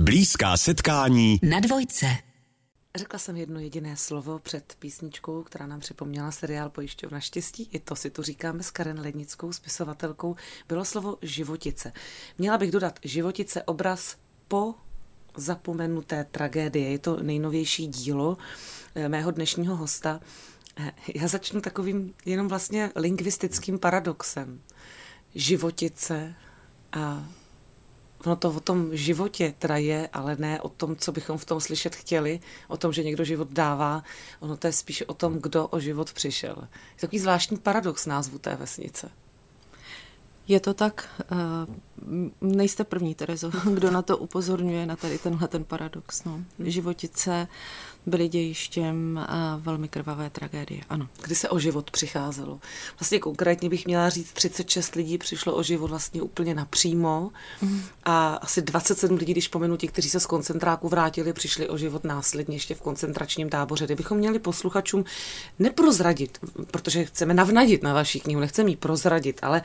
Blízká setkání na dvojce. Řekla jsem jedno jediné slovo před písničkou, která nám připomněla seriál Pojišťovna štěstí. I to si tu říkáme s Karen Lednickou, spisovatelkou. Bylo slovo životice. Měla bych dodat životice obraz po zapomenuté tragédie. Je to nejnovější dílo eh, mého dnešního hosta. Eh, Já začnu takovým jenom vlastně lingvistickým paradoxem. Životice a ono to o tom životě teda je, ale ne o tom, co bychom v tom slyšet chtěli, o tom, že někdo život dává, ono to je spíš o tom, kdo o život přišel. Je takový zvláštní paradox názvu té vesnice. Je to tak, uh, nejste první, Terezo, kdo na to upozorňuje, na tady tenhle ten paradox. No. Životice byly dějištěm velmi krvavé tragédie, ano. Kdy se o život přicházelo? Vlastně konkrétně bych měla říct, 36 lidí přišlo o život vlastně úplně napřímo mm. a asi 27 lidí, když pomenu ti, kteří se z koncentráku vrátili, přišli o život následně ještě v koncentračním táboře. Kdybychom měli posluchačům neprozradit, protože chceme navnadit na vaši knihu, nechceme jí prozradit, ale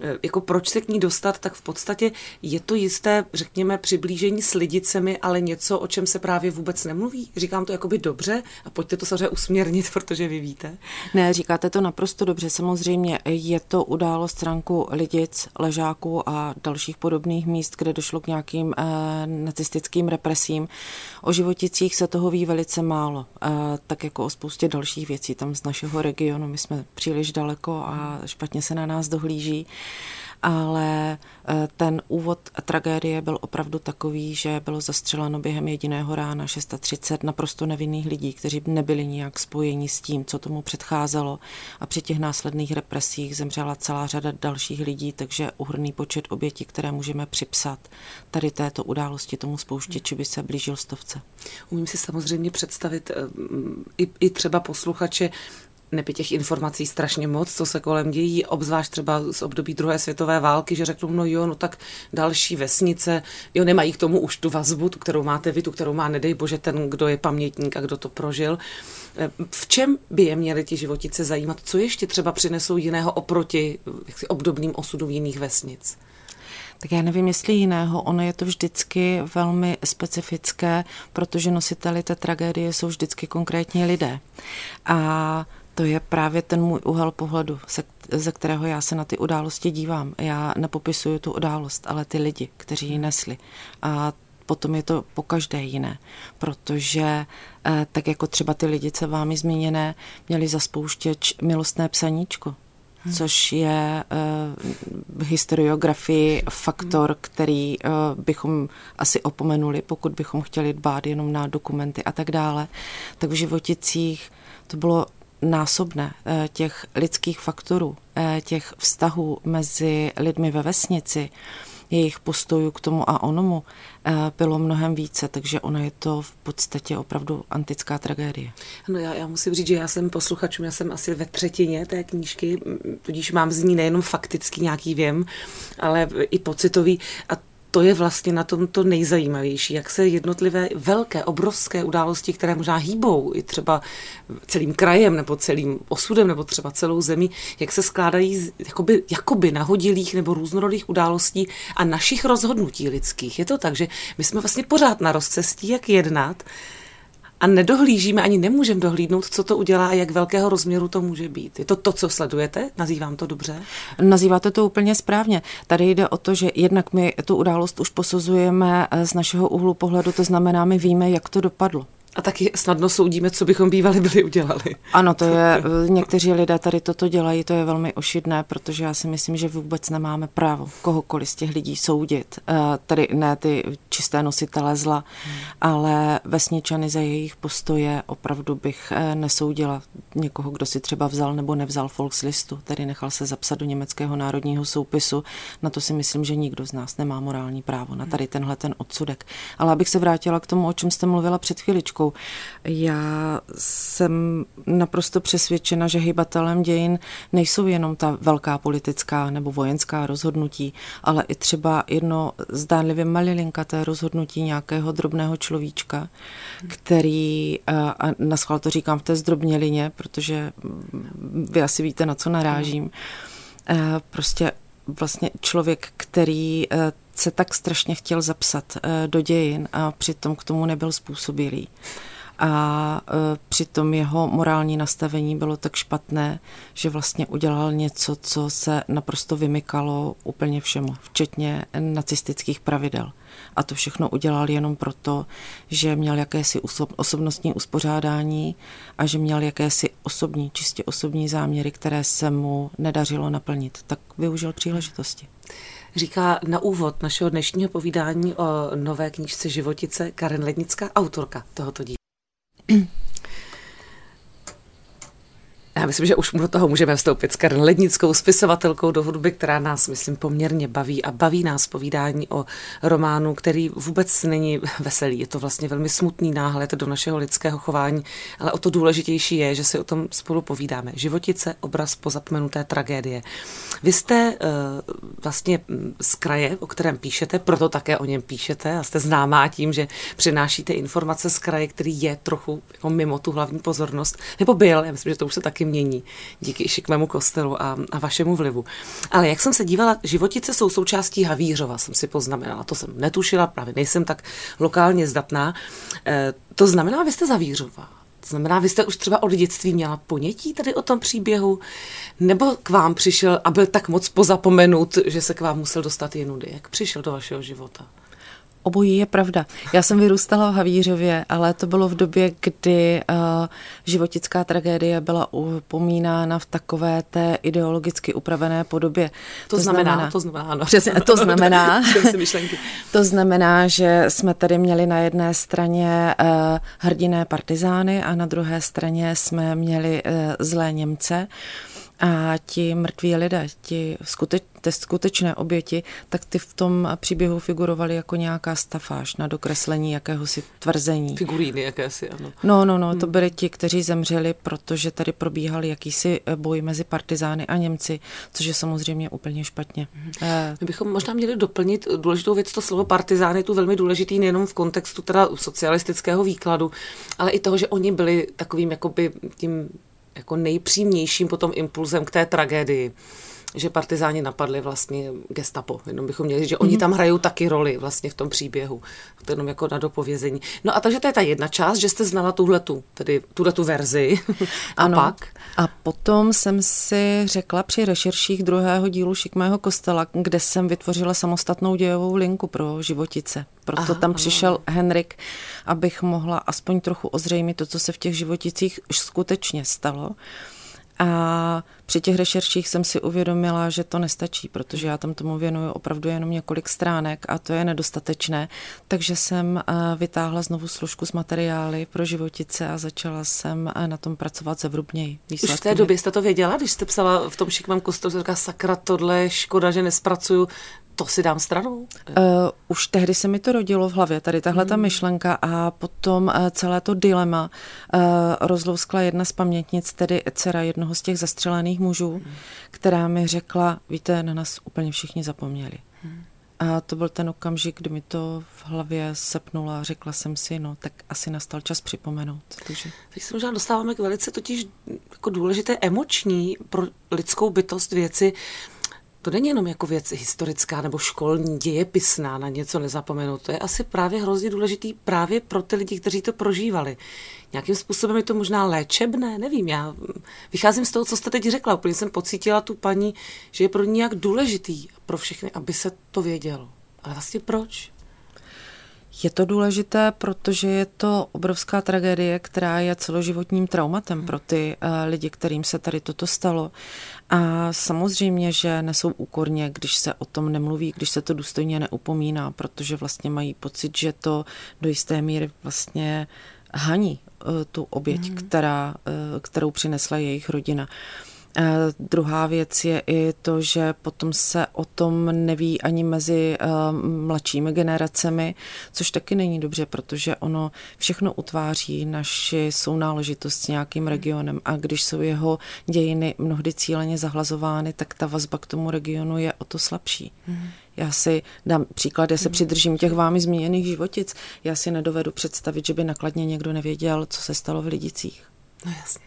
e, jako proč se k ní dostat, tak v podstatě je to jisté, řekněme, přiblížení s lidicemi, ale něco, o čem se právě vůbec nemluví. Říkám to jakoby dobře a pojďte to samozřejmě usměrnit, protože vy víte. Ne, říkáte to naprosto dobře. Samozřejmě je to událost stránku lidic, ležáků a dalších podobných míst, kde došlo k nějakým eh, nacistickým represím. O životicích se toho ví velice málo, eh, tak jako o spoustě dalších věcí tam z našeho regionu. My jsme příliš daleko a špatně se na nás dohlíží ale eh, ten úvod tragédie byl opravdu takový, že bylo zastřeleno během jediného rána 630 naprosto nevinných lidí, kteří nebyli nijak spojeni s tím, co tomu předcházelo a při těch následných represích zemřela celá řada dalších lidí, takže uhrný počet obětí, které můžeme připsat tady této události tomu spouštěči by se blížil stovce. Umím si samozřejmě představit eh, i, i třeba posluchače, neby těch informací strašně moc, co se kolem dějí, obzvlášť třeba z období druhé světové války, že řeknou, no jo, no tak další vesnice, jo, nemají k tomu už tu vazbu, tu, kterou máte vy, tu, kterou má, nedej bože, ten, kdo je pamětník a kdo to prožil. V čem by je měly ti životice zajímat? Co ještě třeba přinesou jiného oproti jaksi, obdobným osudům jiných vesnic? Tak já nevím, jestli jiného. Ono je to vždycky velmi specifické, protože nositeli té tragédie jsou vždycky konkrétní lidé. A to je právě ten můj úhel pohledu, se, ze kterého já se na ty události dívám. Já nepopisuju tu událost, ale ty lidi, kteří ji nesli. A potom je to po každé jiné, protože eh, tak jako třeba ty lidice vámi zmíněné měli za spouštěč milostné psaníčko, hmm. což je uh, historiografii faktor, hmm. který uh, bychom asi opomenuli, pokud bychom chtěli dbát jenom na dokumenty a tak dále. Tak v životicích to bylo násobné eh, těch lidských faktorů, eh, těch vztahů mezi lidmi ve vesnici, jejich postojů k tomu a onomu eh, bylo mnohem více, takže ona je to v podstatě opravdu antická tragédie. No já, já musím říct, že já jsem posluchačům, já jsem asi ve třetině té knížky, tudíž mám z ní nejenom faktický nějaký věm, ale i pocitový a to je vlastně na tom to nejzajímavější, jak se jednotlivé velké, obrovské události, které možná hýbou i třeba celým krajem nebo celým osudem nebo třeba celou zemí, jak se skládají z, jakoby, jakoby nahodilých nebo různorodých událostí a našich rozhodnutí lidských. Je to tak, že my jsme vlastně pořád na rozcestí, jak jednat, a nedohlížíme, ani nemůžeme dohlídnout, co to udělá a jak velkého rozměru to může být. Je to to, co sledujete? Nazývám to dobře? Nazýváte to úplně správně. Tady jde o to, že jednak my tu událost už posuzujeme z našeho úhlu pohledu, to znamená, my víme, jak to dopadlo a taky snadno soudíme, co bychom bývali byli udělali. Ano, to je, někteří lidé tady toto dělají, to je velmi ošidné, protože já si myslím, že vůbec nemáme právo kohokoliv z těch lidí soudit. Eh, tady ne ty čisté nositele zla, ale vesničany za jejich postoje opravdu bych eh, nesoudila někoho, kdo si třeba vzal nebo nevzal Volkslistu, tedy nechal se zapsat do německého národního soupisu. Na to si myslím, že nikdo z nás nemá morální právo, na tady tenhle ten odsudek. Ale abych se vrátila k tomu, o čem jste mluvila před chviličkou, Českou. Já jsem naprosto přesvědčena, že hybatelem dějin nejsou jenom ta velká politická nebo vojenská rozhodnutí, ale i třeba jedno zdánlivě malilinkaté rozhodnutí nějakého drobného človíčka, který, a na schvál to říkám v té zdrobnělině, protože vy asi víte, na co narážím, prostě vlastně člověk, který se tak strašně chtěl zapsat do dějin a přitom k tomu nebyl způsobilý a e, přitom jeho morální nastavení bylo tak špatné, že vlastně udělal něco, co se naprosto vymykalo úplně všemu, včetně nacistických pravidel. A to všechno udělal jenom proto, že měl jakési osobnostní uspořádání a že měl jakési osobní, čistě osobní záměry, které se mu nedařilo naplnit. Tak využil příležitosti. Říká na úvod našeho dnešního povídání o nové knížce Životice Karen Lednická, autorka tohoto díla. Myslím, že už do toho můžeme vstoupit s Karen Lednickou, spisovatelkou do hudby, která nás, myslím, poměrně baví a baví nás povídání o románu, který vůbec není veselý. Je to vlastně velmi smutný náhled do našeho lidského chování, ale o to důležitější je, že si o tom spolu povídáme. Životice, obraz pozapomenuté tragédie. Vy jste uh, vlastně z kraje, o kterém píšete, proto také o něm píšete a jste známá tím, že přinášíte informace z kraje, který je trochu jako mimo tu hlavní pozornost, nebo byl, já myslím, že to už se taky mění díky šikmému kostelu a, a vašemu vlivu. Ale jak jsem se dívala, životice jsou součástí Havířova, jsem si poznamenala. To jsem netušila, právě nejsem tak lokálně zdatná. E, to znamená, vy jste Zavířova. To znamená, vy jste už třeba od dětství měla ponětí tady o tom příběhu? Nebo k vám přišel a byl tak moc pozapomenut, že se k vám musel dostat jenudy? Jak přišel do vašeho života? Obojí je pravda. Já jsem vyrůstala v Havířově, ale to bylo v době, kdy uh, životická tragédie byla upomínána v takové té ideologicky upravené podobě. To, to znamená, znamená, to znamená, ano. Přesně, to znamená, to znamená, že jsme tady měli na jedné straně uh, hrdiné partizány a na druhé straně jsme měli uh, zlé Němce. A ti mrtví lidé, ti skuteč, skutečné oběti, tak ty v tom příběhu figurovaly jako nějaká stafáž na dokreslení jakéhosi tvrzení. Figuríny jakési, ano. No, no, no, to hmm. byli ti, kteří zemřeli, protože tady probíhal jakýsi boj mezi partizány a Němci, což je samozřejmě úplně špatně. Hmm. My bychom možná měli doplnit důležitou věc, to slovo partizány je tu velmi důležitý nejenom v kontextu teda socialistického výkladu, ale i toho, že oni byli takovým jakoby tím jako nejpřímnějším potom impulzem k té tragédii že partizáni napadli vlastně gestapo. Jenom bychom měli, že oni mhm. tam hrajou taky roli vlastně v tom příběhu. To jenom jako na dopovězení. No a takže to je ta jedna část, že jste znala tuhletu, tedy tuhletu verzi. a ano. pak? A potom jsem si řekla při rešerších druhého dílu Šikmého kostela, kde jsem vytvořila samostatnou dějovou linku pro životice. Proto Aha, tam přišel ano. Henrik, abych mohla aspoň trochu ozřejmit to, co se v těch životicích skutečně stalo. A při těch rešerších jsem si uvědomila, že to nestačí, protože já tam tomu věnuju opravdu jenom několik stránek a to je nedostatečné. Takže jsem eh, vytáhla znovu složku s materiály pro životice a začala jsem eh, na tom pracovat zevrubněji. Výsledky Už v té době jste to věděla, když jste psala v tom šikmém kostelu, říká sakra, tohle škoda, že nespracuju to si dám stranou? Uh, už tehdy se mi to rodilo v hlavě, tady tahle ta hmm. myšlenka a potom uh, celé to dilema uh, rozlouskla jedna z pamětnic, tedy dcera jednoho z těch zastřelených mužů, hmm. která mi řekla, víte, na nás úplně všichni zapomněli. Hmm. A to byl ten okamžik, kdy mi to v hlavě sepnulo a řekla jsem si, no tak asi nastal čas připomenout. Takže... Teď se možná dostáváme k velice totiž jako důležité emoční pro lidskou bytost věci, to není jenom jako věc historická nebo školní, dějepisná, na něco nezapomenout. To je asi právě hrozně důležitý právě pro ty lidi, kteří to prožívali. Nějakým způsobem je to možná léčebné, nevím, já vycházím z toho, co jste teď řekla. Úplně jsem pocítila tu paní, že je pro ní nějak důležitý pro všechny, aby se to vědělo. Ale vlastně proč? Je to důležité, protože je to obrovská tragédie, která je celoživotním traumatem pro ty uh, lidi, kterým se tady toto stalo. A samozřejmě, že nesou úkorně, když se o tom nemluví, když se to důstojně neupomíná, protože vlastně mají pocit, že to do jisté míry vlastně haní uh, tu oběť, mm. která, uh, kterou přinesla jejich rodina. Uh, Eh, druhá věc je i to, že potom se o tom neví ani mezi eh, mladšími generacemi, což taky není dobře, protože ono všechno utváří naši sounáležitost s nějakým regionem a když jsou jeho dějiny mnohdy cíleně zahlazovány, tak ta vazba k tomu regionu je o to slabší. Mm. Já si dám příklad, já se mhm. přidržím těch vámi zmíněných životic. Já si nedovedu představit, že by nakladně někdo nevěděl, co se stalo v Lidicích. No jasně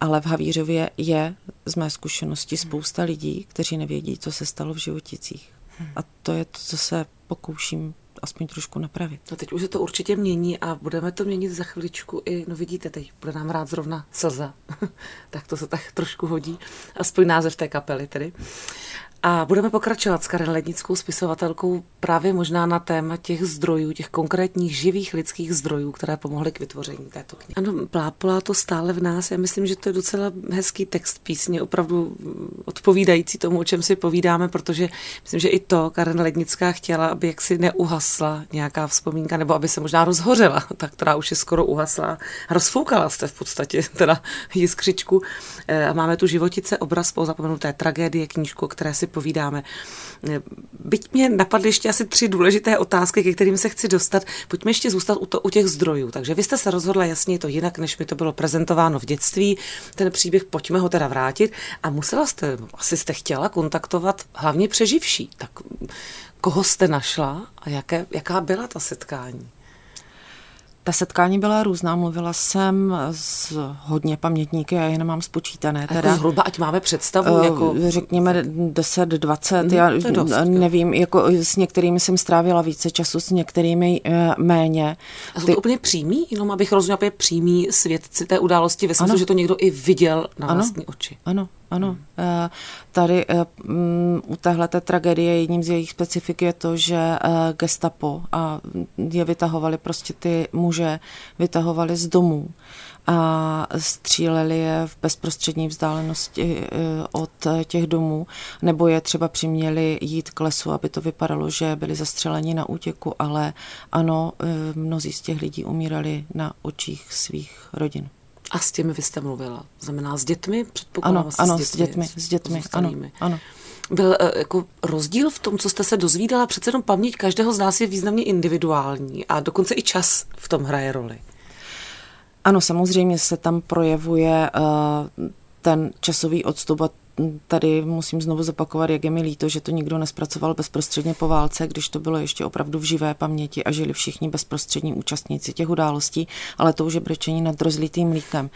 ale v Havířově je z mé zkušenosti spousta lidí, kteří nevědí, co se stalo v životicích. A to je to, co se pokouším aspoň trošku napravit. No teď už se to určitě mění a budeme to měnit za chviličku i, no vidíte, teď bude nám rád zrovna slza, tak to se tak trošku hodí, aspoň název té kapely tedy. A budeme pokračovat s Karen Lednickou spisovatelkou právě možná na téma těch zdrojů, těch konkrétních živých lidských zdrojů, které pomohly k vytvoření této knihy. Ano, plápolá to stále v nás. Já myslím, že to je docela hezký text písně, opravdu odpovídající tomu, o čem si povídáme, protože myslím, že i to Karen Lednická chtěla, aby jaksi neuhasla nějaká vzpomínka, nebo aby se možná rozhořela, ta, která už je skoro uhasla. Rozfoukala jste v podstatě teda jiskřičku. Eh, a máme tu životice, obraz po zapomenuté tragédie, knížku, které si povídáme. Byť mě napadly ještě asi tři důležité otázky, ke kterým se chci dostat. Pojďme ještě zůstat u, to, u těch zdrojů. Takže vy jste se rozhodla jasně to jinak, než mi to bylo prezentováno v dětství. Ten příběh, pojďme ho teda vrátit. A musela jste, asi jste chtěla kontaktovat hlavně přeživší. Tak koho jste našla a jaké, jaká byla ta setkání? Ta setkání byla různá, mluvila jsem s hodně pamětníky, já je nemám spočítané. Teda. Jako zhruba, ať máme představu. Uh, jako... Řekněme 10, 20, mm, já dost, nevím, jako s některými jsem strávila více času, s některými uh, méně. A jsou Ty... to úplně přímý, jenom abych rozuměla, přímý svědci té události ve smyslu, že to někdo i viděl na ano, vlastní oči. Ano, ano. Hmm. Tady eh, mm, u téhle tragédie jedním z jejich specifik je to, že eh, gestapo a je vytahovali prostě ty muže, vytahovali z domů a stříleli je v bezprostřední vzdálenosti od těch domů, nebo je třeba přiměli jít k lesu, aby to vypadalo, že byli zastřeleni na útěku, ale ano, mnozí z těch lidí umírali na očích svých rodin. A s těmi vy jste mluvila? Znamená s dětmi? Předpokládám ano, ano, s dětmi, s dětmi, ano, ano. Byl uh, jako rozdíl v tom, co jste se dozvídala? Přece jenom paměť každého z nás je významně individuální a dokonce i čas v tom hraje roli. Ano, samozřejmě se tam projevuje uh, ten časový odstup a tady musím znovu zopakovat, jak je mi líto, že to nikdo nespracoval bezprostředně po válce, když to bylo ještě opravdu v živé paměti a žili všichni bezprostřední účastníci těch událostí, ale to už je brečení nad rozlitým mlíkem.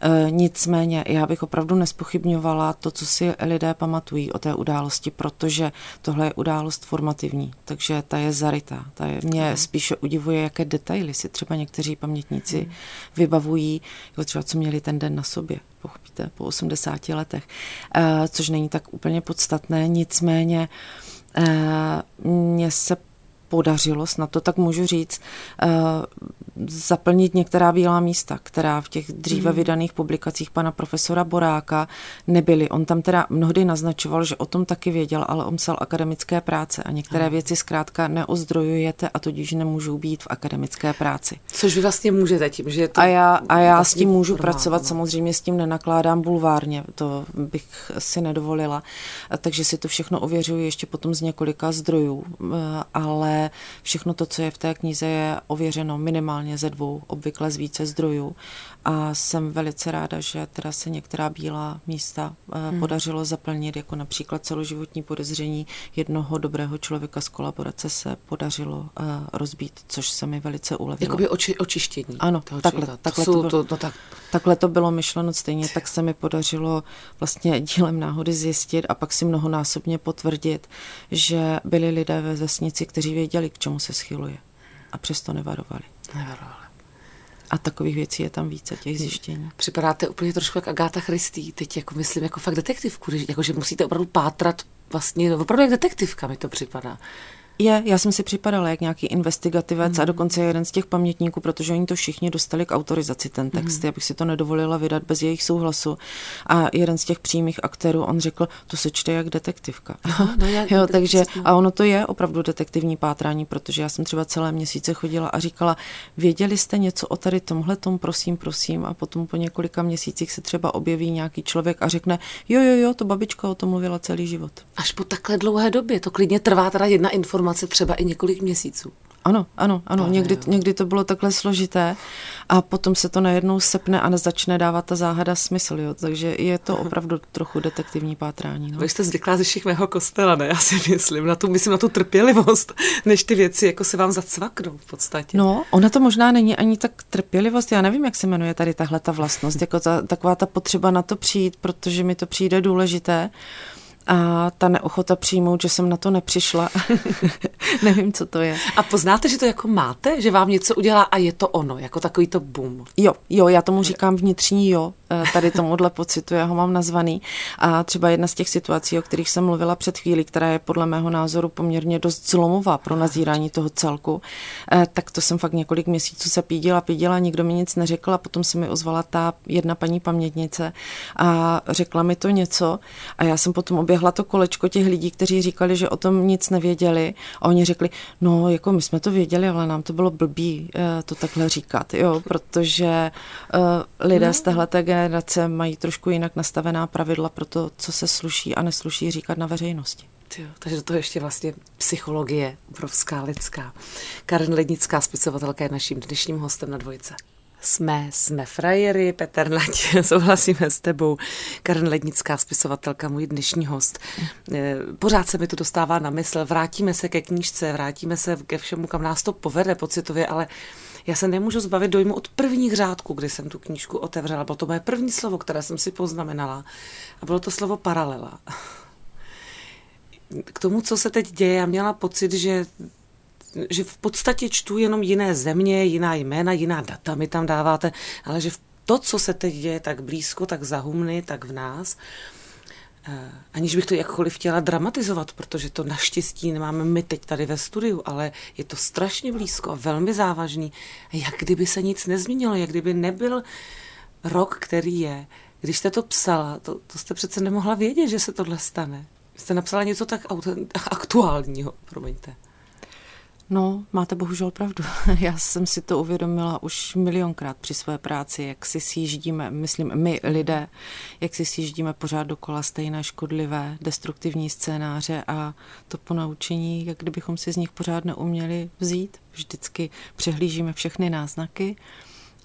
E, nicméně já bych opravdu nespochybňovala to, co si lidé pamatují o té události, protože tohle je událost formativní, takže ta je zarytá. Ta je, mě spíše udivuje, jaké detaily si třeba někteří pamětníci hmm. vybavují, jako třeba co měli ten den na sobě pochopíte, po 80 letech, eh, což není tak úplně podstatné, nicméně eh, mně se podařilo, snad to tak můžu říct, eh, zaplnit některá bílá místa, která v těch dříve mm. vydaných publikacích pana profesora Boráka nebyly. On tam teda mnohdy naznačoval, že o tom taky věděl, ale on psal akademické práce a některé mm. věci zkrátka neozdrojujete a tudíž nemůžou být v akademické práci. Což vy vlastně můžete tím, že je to A já, a já s tím můžu normálno. pracovat, samozřejmě s tím nenakládám bulvárně, to bych si nedovolila, takže si to všechno ověřuji ještě potom z několika zdrojů, eh, ale všechno to, co je v té knize, je ověřeno minimálně minimálně ze dvou, obvykle z více zdrojů. A jsem velice ráda, že teda se některá bílá místa eh, hmm. podařilo zaplnit, jako například celoživotní podezření jednoho dobrého člověka z kolaborace se podařilo uh, rozbít, což se mi velice ulevilo. Jakoby oči, očištění. Ano, takhle, takhle, to, to, bylo, to, no tak. takhle to bylo myšleno stejně, tak se mi podařilo vlastně dílem náhody zjistit a pak si mnohonásobně potvrdit, že byli lidé ve vesnici, kteří věděli, k čemu se schyluje a přesto nevarovali. Nevarovali. A takových věcí je tam více, těch zjištění. Připadáte úplně trošku jak Agáta Christy, teď jako myslím jako fakt detektivku, jako že musíte opravdu pátrat vlastně, opravdu jak detektivka mi to připadá. Je, já jsem si připadala jak nějaký investigativec mm. a dokonce jeden z těch pamětníků, protože oni to všichni dostali k autorizaci, ten text, mm. já bych si to nedovolila vydat bez jejich souhlasu. A jeden z těch přímých aktérů, on řekl, to se čte jak detektivka. No, no já, jo, takže, a ono to je opravdu detektivní pátrání, protože já jsem třeba celé měsíce chodila a říkala, věděli jste něco o tady tomhle tom, prosím, prosím, a potom po několika měsících se třeba objeví nějaký člověk a řekne, jo, jo, jo, to babička o tom mluvila celý život. Až po takhle dlouhé době, to klidně trvá teda jedna informace informace třeba i několik měsíců. Ano, ano, ano. Někdy, někdy to bylo takhle složité a potom se to najednou sepne a začne dávat ta záhada smysl. Jo. Takže je to opravdu trochu detektivní pátrání. No. Vy jste zvyklá ze všech mého kostela, ne? Já si myslím na tu, myslím na tu trpělivost, než ty věci jako se vám zacvaknou v podstatě. No, ona to možná není ani tak trpělivost. Já nevím, jak se jmenuje tady tahle ta vlastnost. Jako ta, taková ta potřeba na to přijít, protože mi to přijde důležité a ta neochota přijmout, že jsem na to nepřišla. Nevím, co to je. A poznáte, že to jako máte? Že vám něco udělá a je to ono, jako takový to boom? Jo, jo, já tomu říkám vnitřní jo, tady tomuhle pocitu, já ho mám nazvaný. A třeba jedna z těch situací, o kterých jsem mluvila před chvílí, která je podle mého názoru poměrně dost zlomová pro nazírání toho celku, eh, tak to jsem fakt několik měsíců se pídila, pídila, nikdo mi nic neřekl a potom se mi ozvala ta jedna paní pamětnice a řekla mi to něco. A já jsem potom oběhla to kolečko těch lidí, kteří říkali, že o tom nic nevěděli. A oni řekli, no jako my jsme to věděli, ale nám to bylo blbý eh, to takhle říkat, jo, protože lidé z téhleté generace mají trošku jinak nastavená pravidla pro to, co se sluší a nesluší říkat na veřejnosti. Jo, takže to je ještě vlastně psychologie obrovská lidská. Karen Lednická, spisovatelka, je naším dnešním hostem na dvojce. Jsme, jsme frajery, Petr Nať, souhlasíme s tebou. Karen Lednická, spisovatelka, můj dnešní host. Eh, pořád se mi to dostává na mysl, vrátíme se ke knížce, vrátíme se ke všemu, kam nás to povede pocitově, ale já se nemůžu zbavit dojmu od prvních řádků, kdy jsem tu knížku otevřela. Bylo to moje první slovo, které jsem si poznamenala. A bylo to slovo paralela. K tomu, co se teď děje, já měla pocit, že že v podstatě čtu jenom jiné země, jiná jména, jiná data mi tam dáváte, ale že to, co se teď děje tak blízko, tak za humny, tak v nás, eh, aniž bych to jakkoliv chtěla dramatizovat, protože to naštěstí nemáme my teď tady ve studiu, ale je to strašně blízko a velmi závažný. Jak kdyby se nic nezměnilo, jak kdyby nebyl rok, který je. Když jste to psala, to, to jste přece nemohla vědět, že se tohle stane. Jste napsala něco tak aktuálního, promiňte. No, máte bohužel pravdu. Já jsem si to uvědomila už milionkrát při své práci, jak si sjíždíme, myslím my lidé, jak si sjíždíme pořád dokola stejné škodlivé, destruktivní scénáře a to ponaučení, jak kdybychom si z nich pořád neuměli vzít. Vždycky přehlížíme všechny náznaky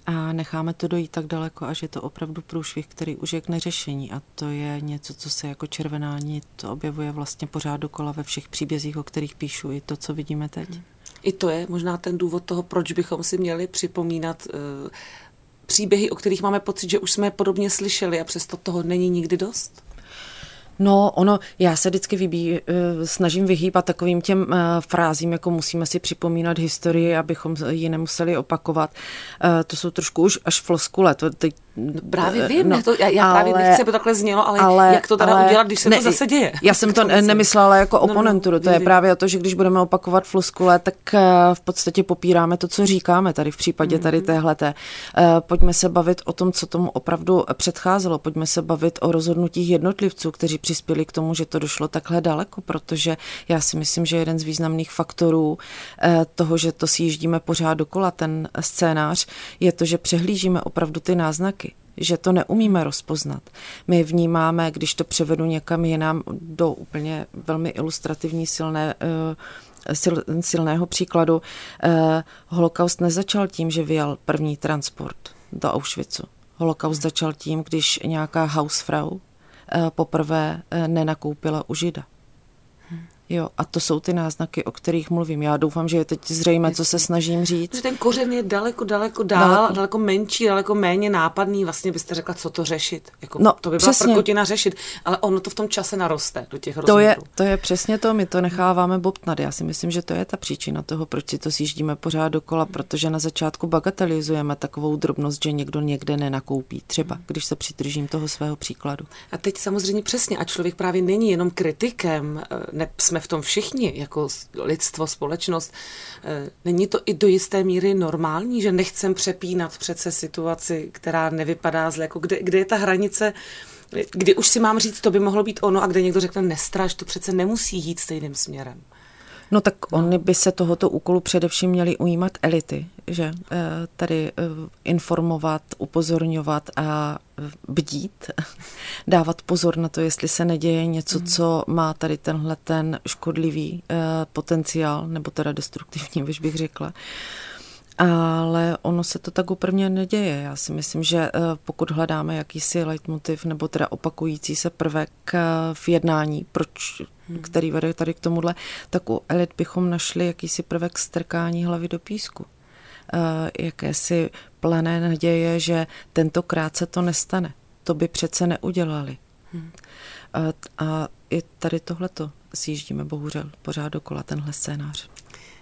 a necháme to dojít tak daleko, až je to opravdu průšvih, který už je k neřešení. A to je něco, co se jako červená nit objevuje vlastně pořád dokola ve všech příbězích, o kterých píšu, i to, co vidíme teď. Hmm. I to je možná ten důvod toho, proč bychom si měli připomínat uh, příběhy, o kterých máme pocit, že už jsme podobně slyšeli a přesto toho není nikdy dost? No, ono, já se vždycky vybí, eh, snažím vyhýbat takovým těm uh, frázím, jako musíme si připomínat historii, abychom ji nemuseli opakovat. Uh, to jsou trošku už až floskule. To teď No právě vím, no, to, já, já ale, právě nechci, aby to takhle znělo, ale, ale jak to teda ale, udělat, když se ne, to zase děje? Já jsem to nemyslela jako oponenturu, no, no, to je právě to, že když budeme opakovat floskule, tak v podstatě popíráme to, co říkáme tady v případě tady mhm. téhleté. Pojďme se bavit o tom, co tomu opravdu předcházelo, pojďme se bavit o rozhodnutích jednotlivců, kteří přispěli k tomu, že to došlo takhle daleko, protože já si myslím, že jeden z významných faktorů uh, toho, že to si jíždíme pořád dokola, ten scénář, je to, že přehlížíme opravdu ty náznaky že to neumíme rozpoznat. My vnímáme, když to převedu někam jinam do úplně velmi ilustrativní silné eh, sil, silného příkladu. Eh, holokaust nezačal tím, že vyjel první transport do Auschwitzu. Holokaust začal tím, když nějaká hausfrau eh, poprvé nenakoupila u žida. Jo, a to jsou ty náznaky, o kterých mluvím. Já doufám, že je teď zřejmé, co se snažím říct. Že ten kořen je daleko, daleko dál, daleko, daleko menší, daleko méně nápadný. Vlastně byste řekla, co to řešit. Jako, no, to by byla přesně. prkotina řešit, ale ono to v tom čase naroste do těch to je, to je přesně to, my to necháváme bobtnat. Já si myslím, že to je ta příčina toho, proč si to sjíždíme pořád dokola, protože na začátku bagatelizujeme takovou drobnost, že někdo někde nenakoupí. Třeba, když se přidržím toho svého příkladu. A teď samozřejmě přesně, a člověk právě není jenom kritikem, eh, ne, jsme v tom všichni, jako lidstvo, společnost. Eh, není to i do jisté míry normální, že nechcem přepínat přece situaci, která nevypadá zle, jako kde, kde je ta hranice, kdy už si mám říct, to by mohlo být ono a kde někdo řekne, nestraž, to přece nemusí jít stejným směrem. No tak oni by se tohoto úkolu především měli ujímat elity, že eh, tady eh, informovat, upozorňovat a bdít, dávat pozor na to, jestli se neděje něco, mm. co má tady tenhle ten škodlivý eh, potenciál, nebo teda destruktivní, když bych řekla. Ale ono se to tak úplně neděje. Já si myslím, že pokud hledáme jakýsi leitmotiv nebo teda opakující se prvek v jednání, proč hmm. který vede tady k tomuhle, tak u elit bychom našli jakýsi prvek strkání hlavy do písku. Uh, jakési plané naděje, že tentokrát se to nestane. To by přece neudělali. Hmm. A, a i tady tohleto sjíždíme bohužel pořád dokola, tenhle scénář.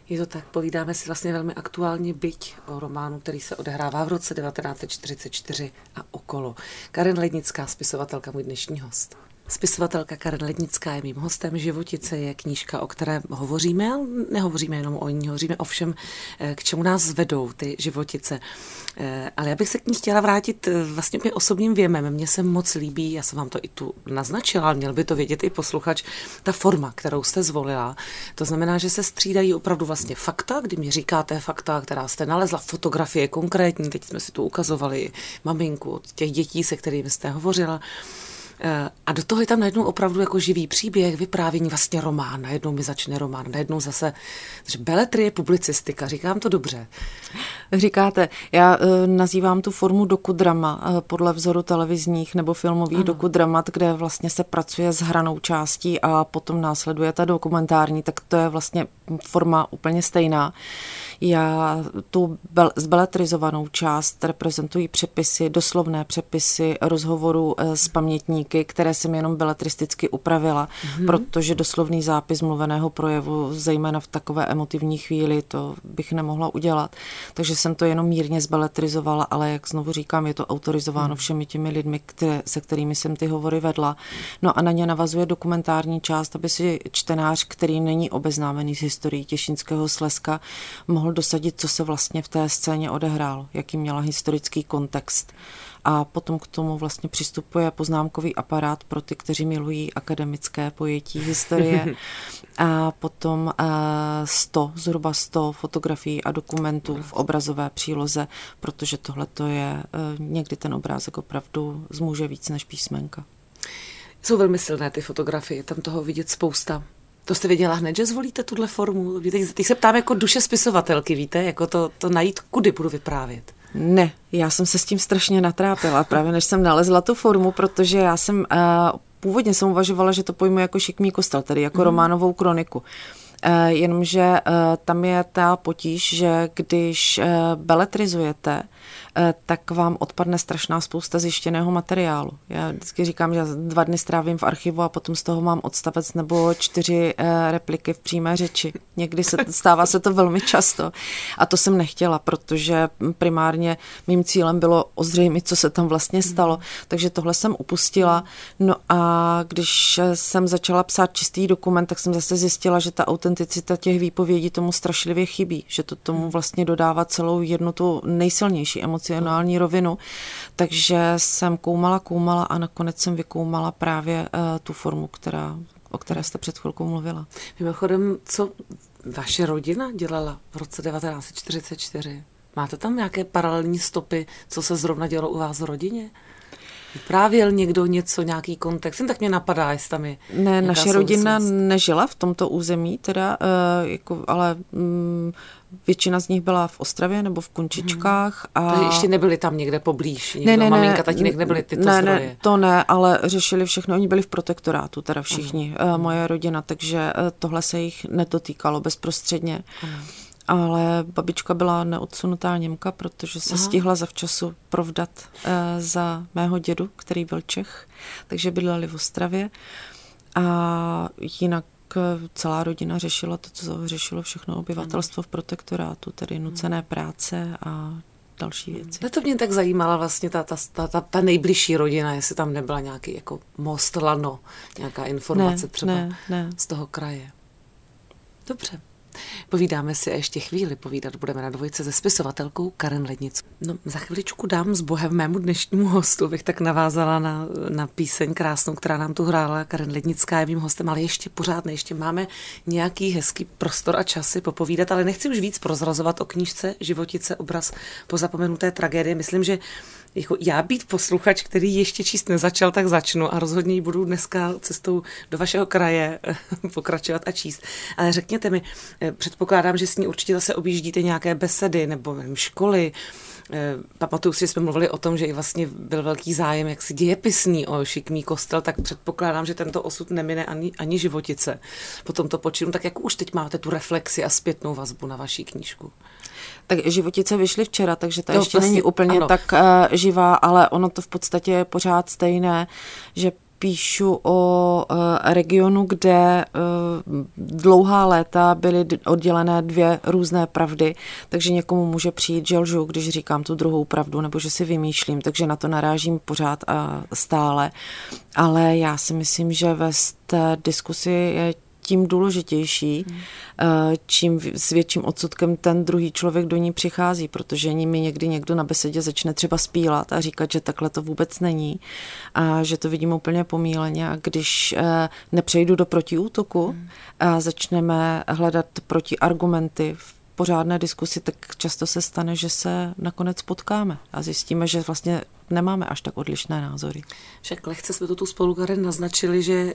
Je to tak, povídáme si vlastně velmi aktuálně byť o románu, který se odehrává v roce 1944 a okolo. Karen Lednická, spisovatelka, můj dnešní host. Spisovatelka Karen Lednická je mým hostem. Životice je knížka, o které hovoříme, ale nehovoříme jenom o ní, hovoříme o všem, eh, k čemu nás vedou ty životice. Eh, ale já bych se k ní chtěla vrátit eh, vlastně mě osobním věmem. Mně se moc líbí, já jsem vám to i tu naznačila, ale měl by to vědět i posluchač, ta forma, kterou jste zvolila. To znamená, že se střídají opravdu vlastně fakta, kdy mi říkáte fakta, která jste nalezla, fotografie konkrétní, teď jsme si tu ukazovali maminku od těch dětí, se kterými jste hovořila. Eh, a do toho je tam najednou opravdu jako živý příběh, vyprávění, vlastně román. Najednou mi začne román, najednou zase, že beletry je publicistika, říkám to dobře. Říkáte, já uh, nazývám tu formu dokudrama uh, podle vzoru televizních nebo filmových ano. dokudramat, kde vlastně se pracuje s hranou částí a potom následuje ta dokumentární, tak to je vlastně forma úplně stejná. Já tu bel- zbeletrizovanou část reprezentují přepisy, doslovné přepisy rozhovorů eh, s pamětníky, které jsem jenom beletristicky upravila, mm-hmm. protože doslovný zápis mluveného projevu, zejména v takové emotivní chvíli, to bych nemohla udělat. Takže jsem to jenom mírně zbeletrizovala, ale jak znovu říkám, je to autorizováno mhm. všemi těmi lidmi, které, se kterými jsem ty hovory vedla. No a na ně navazuje dokumentární část, aby si čtenář, který není obeznámený s historií Těšinského Slezska, mohl mohl dosadit, co se vlastně v té scéně odehrálo, jaký měla historický kontext. A potom k tomu vlastně přistupuje poznámkový aparát pro ty, kteří milují akademické pojetí historie. A potom 100, eh, zhruba 100 fotografií a dokumentů v obrazové příloze, protože tohle to je eh, někdy ten obrázek opravdu zmůže víc než písmenka. Jsou velmi silné ty fotografie, tam toho vidět spousta. To jste věděla hned, že zvolíte tuhle formu? Teď, teď se ptám jako duše spisovatelky, víte, jako to, to najít, kudy budu vyprávět. Ne, já jsem se s tím strašně natrápila, právě než jsem nalezla tu formu, protože já jsem, uh, původně jsem uvažovala, že to pojmu jako šikmý kostel, tedy jako mm. románovou kroniku. Uh, jenomže uh, tam je ta potíž, že když uh, beletrizujete, tak vám odpadne strašná spousta zjištěného materiálu. Já vždycky říkám, že dva dny strávím v archivu a potom z toho mám odstavec nebo čtyři eh, repliky v přímé řeči. Někdy se stává se to velmi často. A to jsem nechtěla, protože primárně mým cílem bylo ozřejmit, co se tam vlastně stalo. Takže tohle jsem upustila. No a když jsem začala psát čistý dokument, tak jsem zase zjistila, že ta autenticita těch výpovědí tomu strašlivě chybí. Že to tomu vlastně dodává celou jednu tu nejsilnější emoci emocionální rovinu. Takže jsem koumala, koumala a nakonec jsem vykoumala právě uh, tu formu, která, o které jste před chvilkou mluvila. Mimochodem, co vaše rodina dělala v roce 1944? Máte tam nějaké paralelní stopy, co se zrovna dělo u vás v rodině? Vyprávěl někdo něco, nějaký kontext? Jen tak mě napadá, jestli tam je Ne, naše souvislost. rodina nežila v tomto území, teda, uh, jako, ale um, Většina z nich byla v Ostravě nebo v Kunčičkách. Hmm. A... Takže ještě nebyli tam někde poblíž? Někdo, ne, ne, maminka, tatínek nebyli tyto ne, zdroje? Ne, to ne, ale řešili všechno. Oni byli v protektorátu, teda všichni, hmm. moje rodina, takže eh, tohle se jich netotýkalo bezprostředně. Hmm. Ale babička byla neodsunutá Němka, protože se Aha. stihla zavčasu provdat uh, za mého dědu, který byl Čech, takže bydleli v Ostravě. A jinak celá rodina řešila to, co řešilo všechno obyvatelstvo v protektorátu, tedy nucené práce a další věci. No to mě tak zajímala vlastně ta, ta, ta, ta, ta nejbližší rodina, jestli tam nebyla nějaký jako most lano, nějaká informace ne, třeba ne, ne. z toho kraje. Dobře. Povídáme si a ještě chvíli povídat budeme na dvojce se spisovatelkou Karen Lednic. No, za chviličku dám s Bohem mému dnešnímu hostu, bych tak navázala na, na píseň krásnou, která nám tu hrála. Karen Lednická je mým hostem, ale ještě pořád ne, ještě máme nějaký hezký prostor a časy popovídat, ale nechci už víc prozrazovat o knížce Životice, obraz po zapomenuté tragédie. Myslím, že jako já být posluchač, který ještě číst nezačal, tak začnu a rozhodně budu dneska cestou do vašeho kraje pokračovat a číst. Ale řekněte mi, předpokládám, že s ní určitě zase objíždíte nějaké besedy nebo nevím, školy. Eh, pamatuju si, že jsme mluvili o tom, že i vlastně byl velký zájem jak si dějepisný o šikmý kostel, tak předpokládám, že tento osud nemine ani, ani životice po tomto počinu. Tak jak už teď máte tu reflexi a zpětnou vazbu na vaší knížku? Tak životice vyšly včera, takže to no, ještě vlastně, není úplně ano. tak uh, živá, ale ono to v podstatě je pořád stejné, že píšu o eh, regionu, kde eh, dlouhá léta byly oddělené dvě různé pravdy, takže někomu může přijít, že lžu, když říkám tu druhou pravdu, nebo že si vymýšlím, takže na to narážím pořád a stále. Ale já si myslím, že ve té diskusi je tím důležitější, hmm. čím s větším odsudkem ten druhý člověk do ní přichází, protože mi někdy někdo na besedě začne třeba spílat a říkat, že takhle to vůbec není a že to vidím úplně pomíleně a když eh, nepřejdu do protiútoku hmm. a začneme hledat protiargumenty v pořádné diskusi, tak často se stane, že se nakonec potkáme a zjistíme, že vlastně nemáme až tak odlišné názory. Však lehce jsme to tu spolu, Karen, naznačili, že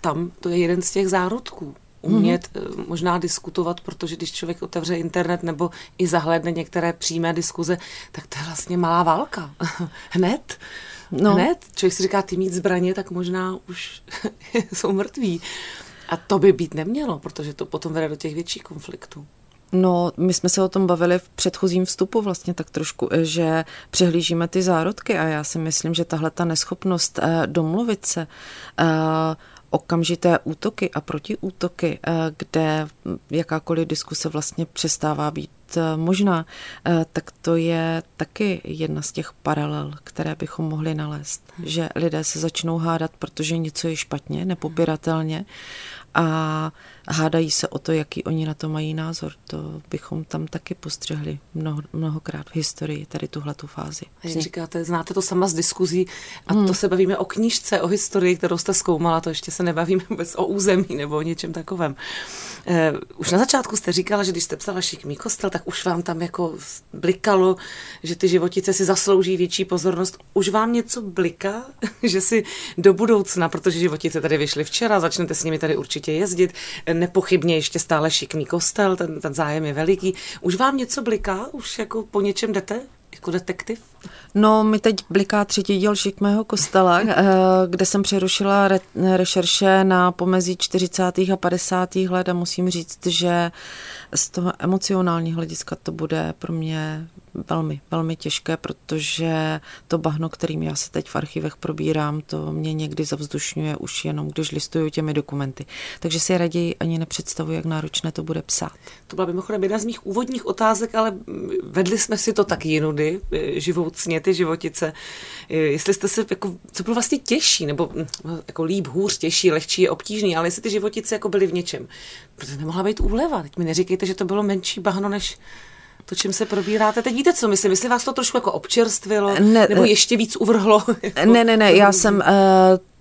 tam to je jeden z těch zárodků. Umět mm-hmm. možná diskutovat, protože když člověk otevře internet nebo i zahlédne některé přímé diskuze, tak to je vlastně malá válka. Hned. No. Hned. Člověk si říká, ty mít zbraně, tak možná už jsou mrtví. A to by být nemělo, protože to potom vede do těch větších konfliktů. No, my jsme se o tom bavili v předchozím vstupu vlastně tak trošku, eh, že přehlížíme ty zárodky a já si myslím, že tahle ta neschopnost eh, domluvit se, eh, okamžité útoky a protiútoky, kde jakákoliv diskuse vlastně přestává být možná, tak to je taky jedna z těch paralel, které bychom mohli nalézt. Že lidé se začnou hádat, protože něco je špatně, nepopiratelně a hádají se o to, jaký oni na to mají názor. To bychom tam taky postřehli mnoho, mnohokrát v historii, tady tuhle tu fázi. A jak říkáte, znáte to sama z diskuzí a hmm. to se bavíme o knížce, o historii, kterou jste zkoumala, to ještě se nebavíme vůbec o území nebo o něčem takovém. Eh, už na začátku jste říkala, že když jste psala Šikmý kostel, tak už vám tam jako blikalo, že ty životice si zaslouží větší pozornost. Už vám něco bliká, že si do budoucna, protože životice tady vyšly včera, začnete s nimi tady určitě jezdit, nepochybně ještě stále šikmý kostel, ten, ten zájem je veliký. Už vám něco bliká? Už jako po něčem jdete? Jako detektiv? No, mi teď bliká třetí díl Šikmého kostela, eh, kde jsem přerušila re- rešerše na pomezí 40. a 50. let a musím říct, že z toho emocionálního hlediska to bude pro mě velmi, velmi těžké, protože to bahno, kterým já se teď v archivech probírám, to mě někdy zavzdušňuje už jenom, když listuju těmi dokumenty. Takže si raději ani nepředstavuji, jak náročné to bude psát. To byla mimochodem jedna z mých úvodních otázek, ale vedli jsme si to tak jinudy, živoucně ty životice. Jestli jste se, jako, co bylo vlastně těžší, nebo jako líp, hůř, těžší, lehčí je obtížný, ale jestli ty životice jako byly v něčem. Protože nemohla být úleva. Teď mi neříkejte, že to bylo menší bahno než to, čím se probíráte. Teď víte, co myslím? Jestli vás to trošku jako občerstvilo, ne, nebo ještě víc uvrhlo? Jako, ne, ne, ne, já jsem... Uh,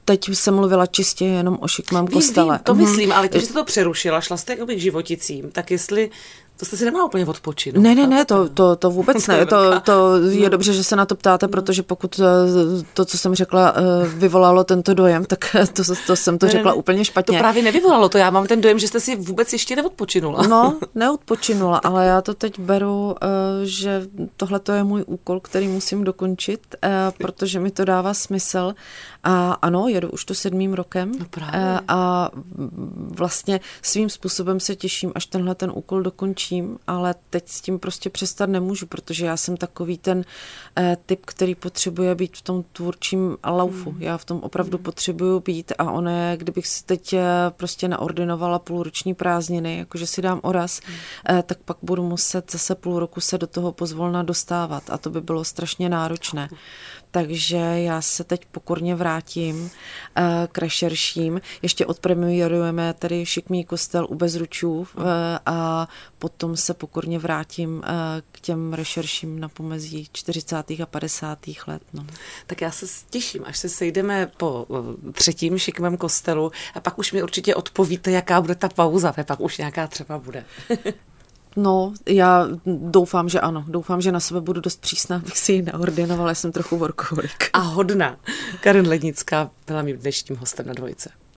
teď jsem mluvila čistě jenom o šikmém kostele. Vím, to mm-hmm. myslím, ale když jste to přerušila, šla jste k životicím, tak jestli to jste si nemohla úplně odpočinout. Ne, ne, ne, to, to, to vůbec ne. To, to je dobře, že se na to ptáte, no. protože pokud eh, to, co jsem řekla, eh, vyvolalo tento dojem, tak to, to jsem to ne, řekla ne, úplně špatně. To právě nevyvolalo to. Já mám ten dojem, že jste si vůbec ještě neodpočinula. No, neodpočinula, ale já to teď beru, eh, že tohle to je můj úkol, který musím dokončit, protože mi to dává smysl. A ano, jedu už to sedmým rokem. No právě. A vlastně svým způsobem se těším, až tenhle ten úkol dokončí učím, ale teď s tím prostě přestat nemůžu, protože já jsem takový ten eh, typ, který potřebuje být v tom tvůrčím laufu. Mm. Já v tom opravdu mm. potřebuju být a ono je, kdybych si teď eh, prostě naordinovala půlroční prázdniny, jakože si dám oraz, mm. eh, tak pak budu muset zase půl roku se do toho pozvolna dostávat a to by bylo strašně náročné. Mm takže já se teď pokorně vrátím eh, k rešerším. Ještě odpremiérujeme tady Šikmý kostel u Bezručů eh, a potom se pokorně vrátím eh, k těm rešerším na pomezí 40. a 50. let. No. Tak já se těším, až se sejdeme po třetím Šikmém kostelu a pak už mi určitě odpovíte, jaká bude ta pauza, pak už nějaká třeba bude. No, já doufám, že ano. Doufám, že na sebe budu dost přísná, abych si ji naordinovala. Jsem trochu workoholik. A hodná. Karen Lednická byla mým dnešním hostem na dvojce.